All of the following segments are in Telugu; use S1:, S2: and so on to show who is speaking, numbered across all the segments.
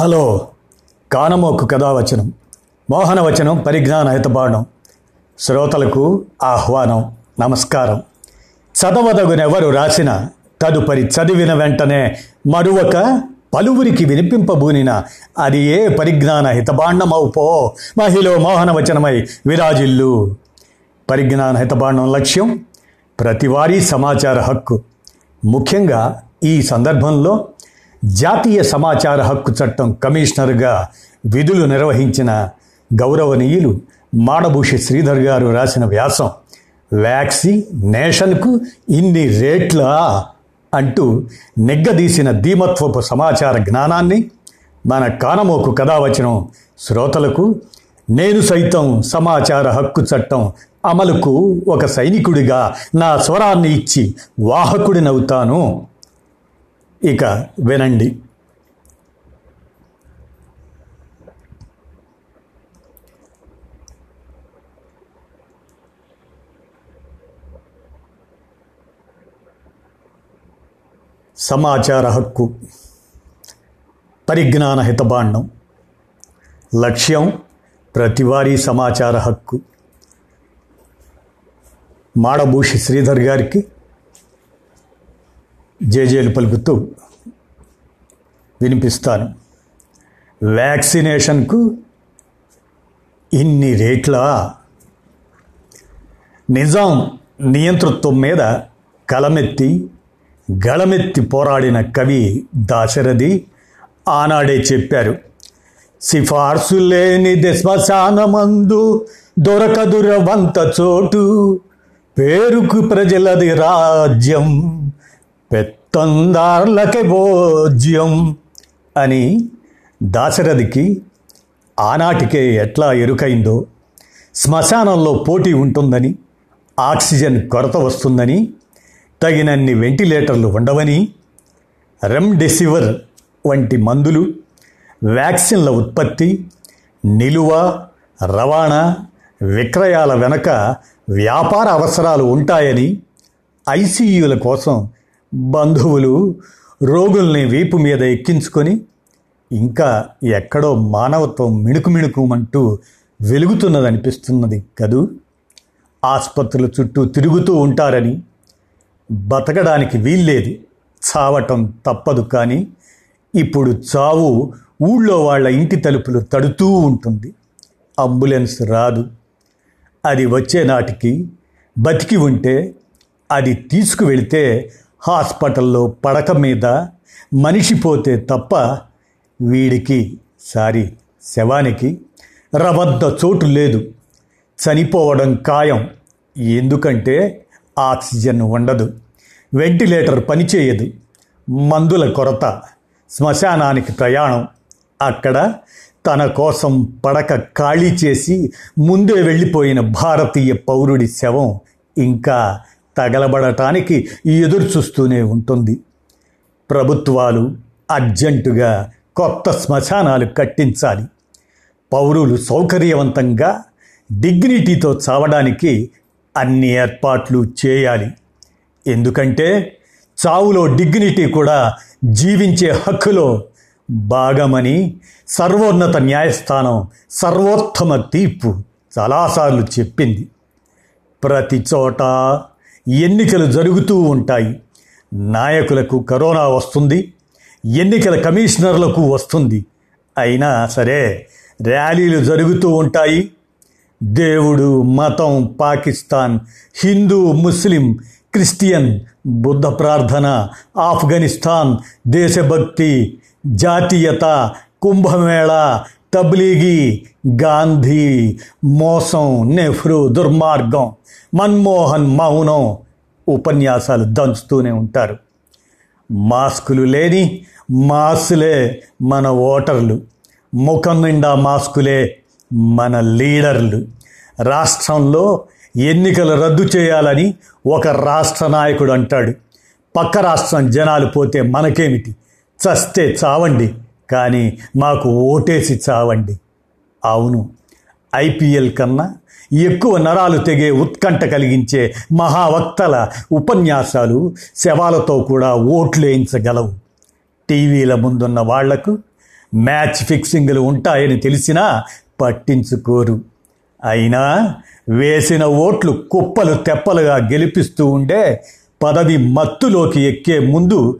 S1: హలో కానమోకు కథావచనం మోహనవచనం పరిజ్ఞాన హితబాణం శ్రోతలకు ఆహ్వానం నమస్కారం. చదవదగునెవరు రాసిన తదుపరి చదివిన వెంటనే మరొక పలువురికి వినిపింపబూనిన అది ఏ పరిజ్ఞాన హితబాండమవు మహిళ మోహనవచనమై విరాజిల్లు. పరిజ్ఞాన హితబాండం లక్ష్యం ప్రతివారీ సమాచార హక్కు. ముఖ్యంగా ఈ సందర్భంలో జాతీయ సమాచార హక్కు చట్టం కమిషనర్గా విధులు నిర్వహించిన గౌరవనీయులు మాడభూషి శ్రీధర్ గారు రాసిన వ్యాసం వ్యాక్సి నేషన్కు ఇన్ని రేట్లా? అంటూ నిగ్గదీసిన ధీమత్వపు సమాచార జ్ఞానాన్ని మన కానమోకు కథావచనం శ్రోతలకు నేను సైతం సమాచార హక్కు చట్టం అమలుకు ఒక సైనికుడిగా నా స్వరాన్ని ఇచ్చి వాహకుడినవుతాను. ఇక వినండి. సమాచార హక్కు పరిజ్ఞాన హితబాండం లక్ష్యం ప్రతివారీ సమాచార హక్కు. మాడభూషి శ్రీధర్ గారికి జేజేలు పలుకుతూ వినిపిస్తాను. వ్యాక్సినేషన్కు ఇన్ని రేట్లా? నిజాం నియంతృత్వం మీద కలమెత్తి గళమెత్తి పోరాడిన కవి దాశరథి ఆనాడే చెప్పారు సిఫార్సు లేని శ్మశానమందు దొరకదురవంత చోటు పేరుకు ప్రజలది రాజ్యం. పెత్తందార్లకే భోజ్యం అని దాశరథికి ఆనాటికే ఎట్లా ఎరుకైందో శ్మశానంలో పోటీ ఉంటుందని ఆక్సిజన్ కొరత వస్తుందని తగినన్ని వెంటిలేటర్లు ఉండవని రెమ్డెసివర్ వంటి మందులు వ్యాక్సిన్ల ఉత్పత్తి నిలువ రవాణా విక్రయాల వెనక వ్యాపార అవసరాలు ఉంటాయని ఐసీయూల కోసం బంధువులు రోగుల్ని వీపు మీద ఎక్కించుకొని ఇంకా ఎక్కడో మానవత్వం మిణుకు మిణుకుమంటూ వెలుగుతున్నదనిపిస్తున్నది కదూ? ఆసుపత్రుల చుట్టూ తిరుగుతూ ఉంటారని బతకడానికి వీల్లేదు. చావటం తప్పదు కానీ ఇప్పుడు చావు ఊళ్ళో వాళ్ళ ఇంటి తలుపులు తడుతూ ఉంటుంది. అంబులెన్స్ రాదు. అది వచ్చే నాటికి బతికి ఉంటే అది తీసుకువెళితే హాస్పిటల్లో పడక మీద మనిషి పోతే తప్ప వీడికి సారీ శవానికి రవద్ద చోటు లేదు. చనిపోవడం ఖాయం. ఎందుకంటే ఆక్సిజన్ ఉండదు. వెంటిలేటర్ పనిచేయదు. మందుల కొరత. శ్మశానానికి ప్రయాణం. అక్కడ తన కోసం పడక ఖాళీ చేసి ముందే వెళ్ళిపోయిన భారతీయ పౌరుడి శవం ఇంకా తగలబడటానికి ఎదురు చూస్తూనే ఉంటుంది. ప్రభుత్వాలు అర్జెంటుగా కొత్త శ్మశానాలు కట్టించాలి. పౌరులు సౌకర్యవంతంగా డిగ్నిటీతో చావడానికి అన్ని ఏర్పాట్లు చేయాలి. ఎందుకంటే చావులో డిగ్నిటీ కూడా జీవించే హక్కులో భాగమని సర్వోన్నత న్యాయస్థానం సర్వోత్తమ తీర్పు చాలాసార్లు చెప్పింది. ప్రతి చోట ఎన్నికలు జరుగుతూ ఉంటాయి. నాయకులకు కరోనా వస్తుంది. ఎన్నికల కమిషనర్లకు వస్తుంది. అయినా సరే ర్యాలీలు జరుగుతూ ఉంటాయి. దేవుడు మతం పాకిస్తాన్ హిందూ ముస్లిం క్రిస్టియన్ బుద్ధ ప్రార్థన ఆఫ్ఘనిస్తాన్ దేశభక్తి జాతీయత కుంభమేళ తబ్లీగీ గాంధీ మోసం నెహ్రూ దుర్మార్గం మన్మోహన్ మౌనం ఉపన్యాసాలు దంచుతూనే ఉంటారు. మాస్కులు లేని మాస్కులే మన ఓటర్లు. ముఖం నిండా మాస్కులే మన లీడర్లు. రాష్ట్రంలో ఎన్నికలు రద్దు చేయాలని ఒక రాష్ట్ర నాయకుడు అంటాడు. పక్క రాష్ట్రం జనాలు పోతే మనకేమిటి? చస్తే చావండి. కానీ మాకు ఓటేసి చావండి. అవును ఐపీఎల్ కన్నా ఎక్కువ నరాలు తెగే ఉత్కంఠ కలిగించే మహావక్తల ఉపన్యాసాలు శవాలతో కూడా ఓట్లేయించగలవు టీవీల ముందున్న వాళ్ళకు మ్యాచ్ ఫిక్సింగ్లు ఉంటాయని తెలిసినా పట్టించుకోరు. అయినా వేసిన ఓట్లు కుప్పలు తెప్పలుగా గెలిపిస్తూ ఉండే పదవి మత్తులోకి ఎక్కే ముందు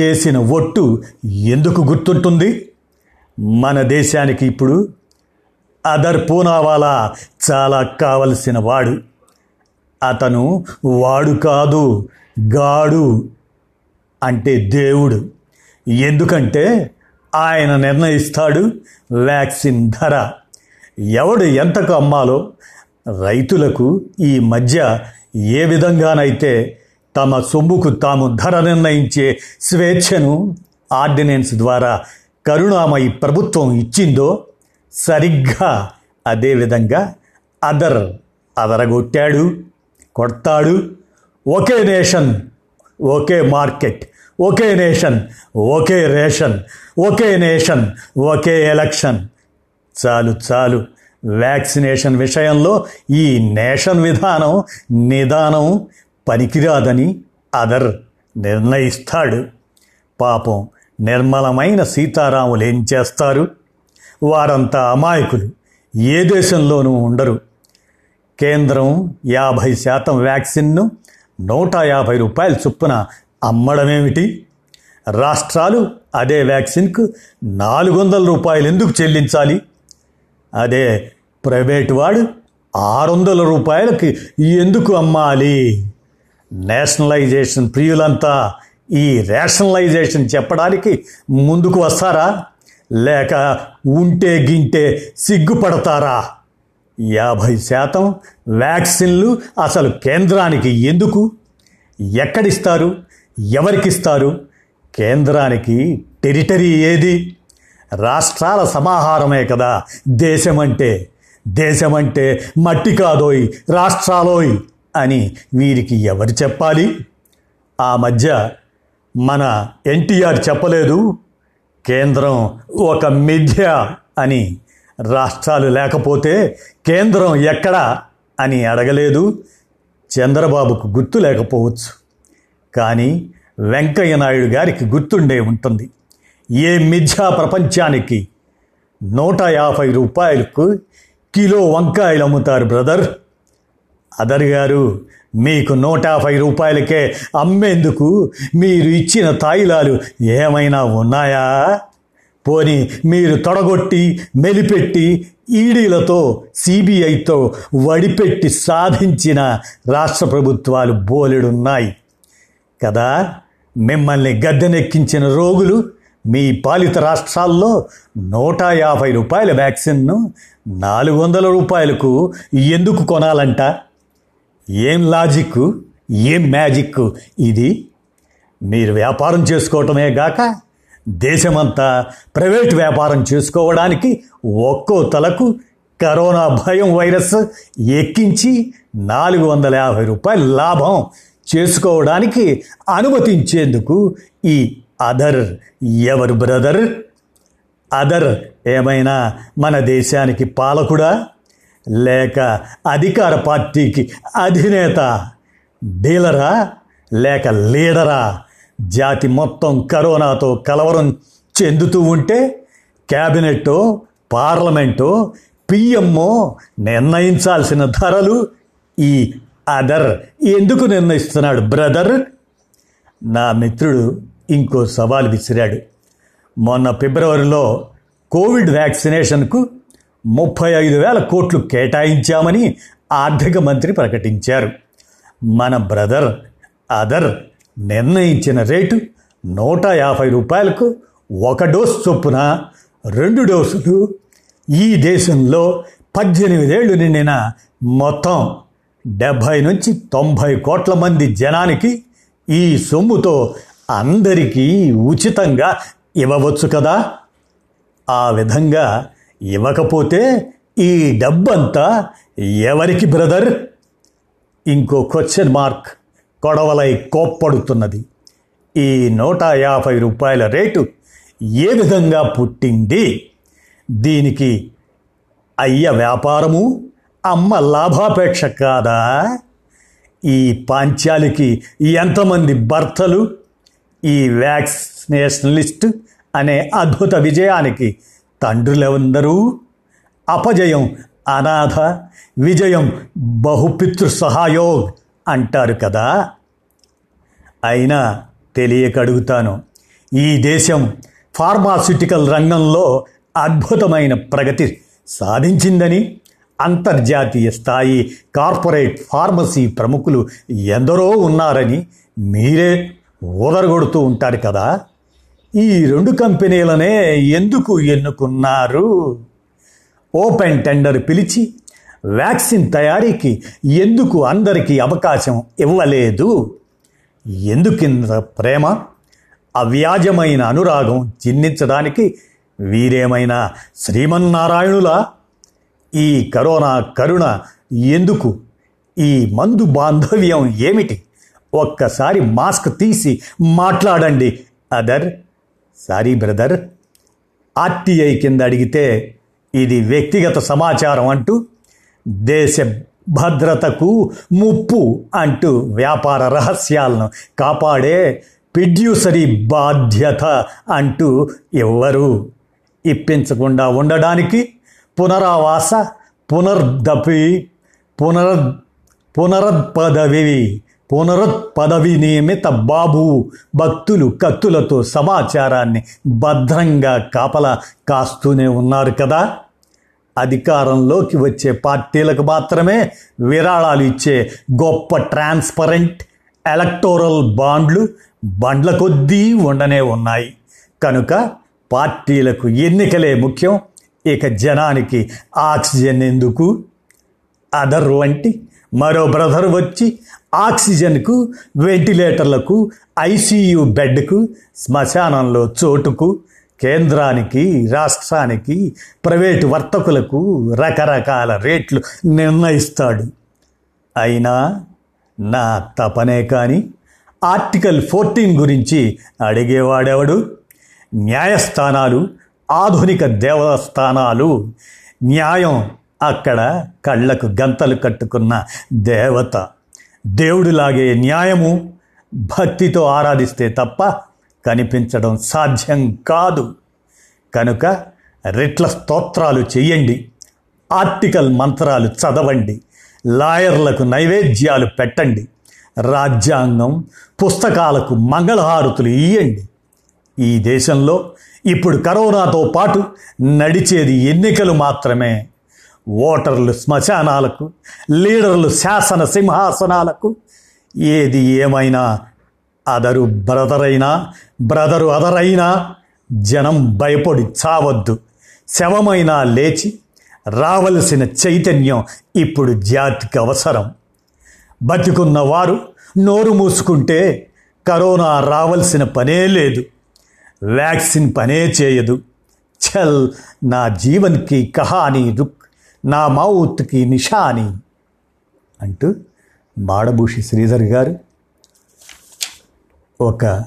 S1: చేసిన ఒట్టు ఎందుకు గుర్తుంటుంది? మన దేశానికి ఇప్పుడు అదర్ పూనావాలా చాలా కావలసిన వాడు. అతను వాడు కాదు గాడు అంటే దేవుడు. ఎందుకంటే ఆయన నిర్ణయిస్తాడు వ్యాక్సిన్ ధర. ఎవడు ఎంతకు అమ్మాలో రైతులకు ఈ మధ్య ఏ విధంగానైతే తమ సొమ్ముకు తాము ధర నిర్ణయించే స్వేచ్ఛను ఆర్డినెన్స్ ద్వారా కరుణామయి ప్రభుత్వం ఇచ్చిందో సరిగ్గా అదేవిధంగా అదర్ అదరగొట్టాడు కొడతాడు. ఒకే నేషన్ ఒకే మార్కెట్ ఒకే నేషన్ ఒకే రేషన్ ఒకే నేషన్ ఒకే ఎలక్షన్. చాలు చాలు. వ్యాక్సినేషన్ విషయంలో ఈ నేషన్ విధానం నిదానం పనికిరాదని అదర్ నిర్ణయిస్తాడు. పాపం నిర్మలమైన సీతారాములు ఏం చేస్తారు? వారంతా అమాయకులు ఏ దేశంలోనూ ఉండరు. కేంద్రం యాభై శాతం వ్యాక్సిన్ను నూట యాభై రూపాయల చొప్పున అమ్మడమేమిటి? రాష్ట్రాలు అదే వ్యాక్సిన్కు నాలుగు వందల రూపాయలు ఎందుకు చెల్లించాలి? అదే ప్రైవేటు వాడు ఆరు వందల రూపాయలకి ఎందుకు అమ్మాలి? నేషనలైజేషన్ ప్రియులంతా ఈ రేషనలైజేషన్ చెప్పడానికి ముందుకు వస్తారా? లేక ఉంటే గింటే సిగ్గుపడతారా? యాభై శాతం వ్యాక్సిన్లు అసలు కేంద్రానికి ఎందుకు? ఎక్కడిస్తారు? ఎవరికిస్తారు? కేంద్రానికి టెరిటరీ ఏది? రాష్ట్రాల సమాహారమే కదా దేశమంటే. దేశమంటే మట్టి కాదోయ్ రాష్ట్రాలోయ్. అని వీరికి ఎవరు చెప్పాలి? ఆ మధ్య మన ఎన్టీఆర్ చెప్పలేదు. కేంద్రం ఒక మిథ్య అని రాష్ట్రాలు లేకపోతే కేంద్రం ఎక్కడా అని అడగలేదు. చంద్రబాబుకు గుర్తు లేకపోవచ్చు. కానీ వెంకయ్య నాయుడు గారికి గుర్తుండే ఉంటుంది. ఏ మిథ్యా ప్రపంచానికి నూట యాభై రూపాయలకు కిలో వంకాయలు అమ్ముతారు బ్రదర్? అదర్ గారు మీకు నూట యాభై రూపాయలకే అమ్మేందుకు మీరు ఇచ్చిన తాయిలాలు ఏమైనా ఉన్నాయా? పోని మీరు తొడగొట్టి మెలిపెట్టి ఈడీలతో సిబిఐతో వడిపెట్టి సాధించిన రాష్ట్ర ప్రభుత్వాలు బోలెడున్నాయి. కదా? మిమ్మల్ని గద్దెనెక్కించిన రోగులు మీ పాలిత రాష్ట్రాల్లో నూట యాభై రూపాయల వ్యాక్సిన్ను నాలుగు వందల రూపాయలకు ఎందుకు కొనాలంట? ఏం లాజిక్ ఏం మ్యాజిక్ ఇది? మీరు వ్యాపారం చేసుకోవటమే గాక దేశమంతా ప్రైవేట్ వ్యాపారం చేసుకోవడానికి ఒక్కో తలకు కరోనా భయం వైరస్ ఎక్కించి నాలుగు వందల యాభై రూపాయల లాభం చేసుకోవడానికి అనుమతించేందుకు ఈ అదర్ ఎవరు బ్రదర్? అదర్ ఏమైనా మన దేశానికి పాలకుడా? లేక అధికార పార్టీకి అధినేత డీలరా లేక లీడరా? జాతి మొత్తం కరోనాతో కలవరం చెందుతూ ఉంటే క్యాబినెట్ పార్లమెంటో పిఎంఓ నిర్ణయించాల్సిన ధరలు ఈ అదర్ ఎందుకు నిర్ణయిస్తున్నాడు బ్రదర్? నా మిత్రుడు ఇంకో సవాల్ విసిరాడు. మొన్న ఫిబ్రవరిలో కోవిడ్ వ్యాక్సినేషన్కు ముప్పై ఐదు వేల కోట్లు కేటాయించామని ఆర్థిక మంత్రి ప్రకటించారు. మన బ్రదర్ అదర్ నిర్ణయించిన రేటు నూట యాభై రూపాయలకు ఒక డోసు చొప్పున రెండు డోసులు. ఈ దేశంలో పద్దెనిమిదేళ్ళు నిండిన మొత్తం డెబ్భై నుంచి తొంభై కోట్ల మంది జనానికి ఈ సొమ్ముతో అందరికీ ఉచితంగా ఇవ్వవచ్చు కదా? ఆ విధంగా ఇవ్వకపోతే ఈ డబ్బంతా ఎవరికి బ్రదర్? ఇంకో క్వశ్చన్ మార్క్. కొడవలై కోప్పడుతున్నది. ఈ నూట యాభై రూపాయల రేటు ఏ విధంగా పుట్టింది? దీనికి అయ్య వ్యాపారము అమ్మ లాభాపేక్ష కాదా? ఈ పాంచాలికి ఎంతమంది భర్తలు? ఈ వ్యాక్సినేషనలిస్ట్ అనే అద్భుత విజయానికి తండ్రులెవందరూ? అపజయం అనాథ విజయం బహుపితృ సహాయోగ్ అంటారు కదా. అయినా తెలియకడుగుతాను ఈ దేశం ఫార్మాస్యూటికల్ రంగంలో అద్భుతమైన ప్రగతి సాధించిందని అంతర్జాతీయ స్థాయి కార్పొరేట్ ఫార్మసీ ప్రముఖులు ఎందరో ఉన్నారని మీరే ఊదరగొడుతూ ఉంటారు కదా. ఈ రెండు కంపెనీలనే ఎందుకు ఎన్నుకున్నారు? ఓపెన్ టెండర్ పిలిచి వ్యాక్సిన్ తయారీకి ఎందుకు అందరికీ అవకాశం ఇవ్వలేదు? ఎందుకింత ప్రేమ? అవ్యాజమైన అనురాగం చిన్నించడానికి వీరేమైనా శ్రీమన్నారాయణులా? ఈ కరోనా కరుణ ఎందుకు? ఈ మందు బాంధవ్యం ఏమిటి? ఒక్కసారి మాస్క్ తీసి మాట్లాడండి అదర్. Sorry brother. ఆర్టీఐ కింద అడిగితే ఇది వ్యక్తిగత సమాచారం అంటూ దేశ భద్రతకు ముప్పు అంటూ వ్యాపార రహస్యాలను కాపాడే పిడ్యూసరీ బాధ్యత అంటూ ఎవ్వరు ఇప్పించకుండా ఉండడానికి పునరావాస పునర్దపి పునర్ పునరుత్పదవి పునరుత్పదవి నియమిత బాబు భక్తులు కత్తులతో సమాచారాన్ని భద్రంగా కాపలా కాస్తూనే ఉన్నారు కదా. అధికారంలోకి వచ్చే పార్టీలకు మాత్రమే విరాళాలు ఇచ్చే గొప్ప ట్రాన్స్పరెంట్ ఎలక్టోరల్ బాండ్లు బండ్ల కొద్దీ ఉండనే ఉన్నాయి. కనుక పార్టీలకు ఎన్నికలే ముఖ్యం. ఇక జనానికి ఆక్సిజన్ ఎందుకు? అదర్ వంటి మరో బ్రదర్ వచ్చి ఆక్సిజన్కు వెంటిలేటర్లకు ఐసీయూ బెడ్కు శ్మశానంలో చోటుకు కేంద్రానికి రాష్ట్రానికి ప్రైవేటు వర్తకులకు రకరకాల రేట్లు నిర్ణయిస్తాడు. అయినా నా తపనే కానీ ఆర్టికల్ ఫోర్టీన్ గురించి అడిగేవాడెవడు? న్యాయస్థానాలు ఆధునిక దేవస్థానాలు న్యాయం అక్కడ కళ్ళకు గంతలు కట్టుకున్న దేవత. దేవుడిలాగే న్యాయము భక్తితో ఆరాధిస్తే తప్ప కనిపించడం సాధ్యం కాదు. కనుక రెట్ల స్తోత్రాలు చెయ్యండి. ఆర్టికల్ మంత్రాలు చదవండి. లాయర్లకు నైవేద్యాలు పెట్టండి. రాజ్యాంగం పుస్తకాలకు మంగళహారతులు ఇయ్యండి. ఈ దేశంలో ఇప్పుడు కరోనాతో పాటు నడిచేది ఎన్నికలు మాత్రమే. ఓటర్లు శ్మశానాలకు లీడర్లు శాసన సింహాసనాలకు ఏది ఏమైనా అదరు బ్రదరైనా బ్రదరు అదరైనా జనం భయపడి చావద్దు. శవమైనా లేచి రావలసిన చైతన్యం ఇప్పుడు జాతికి అవసరం. బతికున్న వారు నోరు మూసుకుంటే కరోనా రావలసిన పనే లేదు. వ్యాక్సిన్ పనే చేయదు. చల్ నా జీవన్కి కహాని రుక్ నా మౌత్కి నిషాని అంటూ మాడభూషి శ్రీధర్ గారు ఒక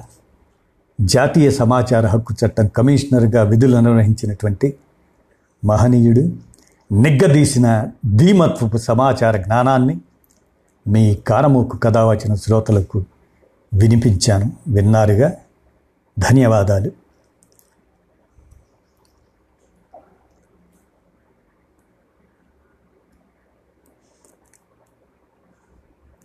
S1: జాతీయ సమాచార హక్కు చట్టం కమిషనర్గా విధులు నిర్వహించినటువంటి మహనీయుడు నిగ్గదీసిన ధీమత్వపు సమాచార జ్ఞానాన్ని మీ కారమూకు కథ వచ్చిన శ్రోతలకు వినిపించాను. విన్నారుగా. ధన్యవాదాలు.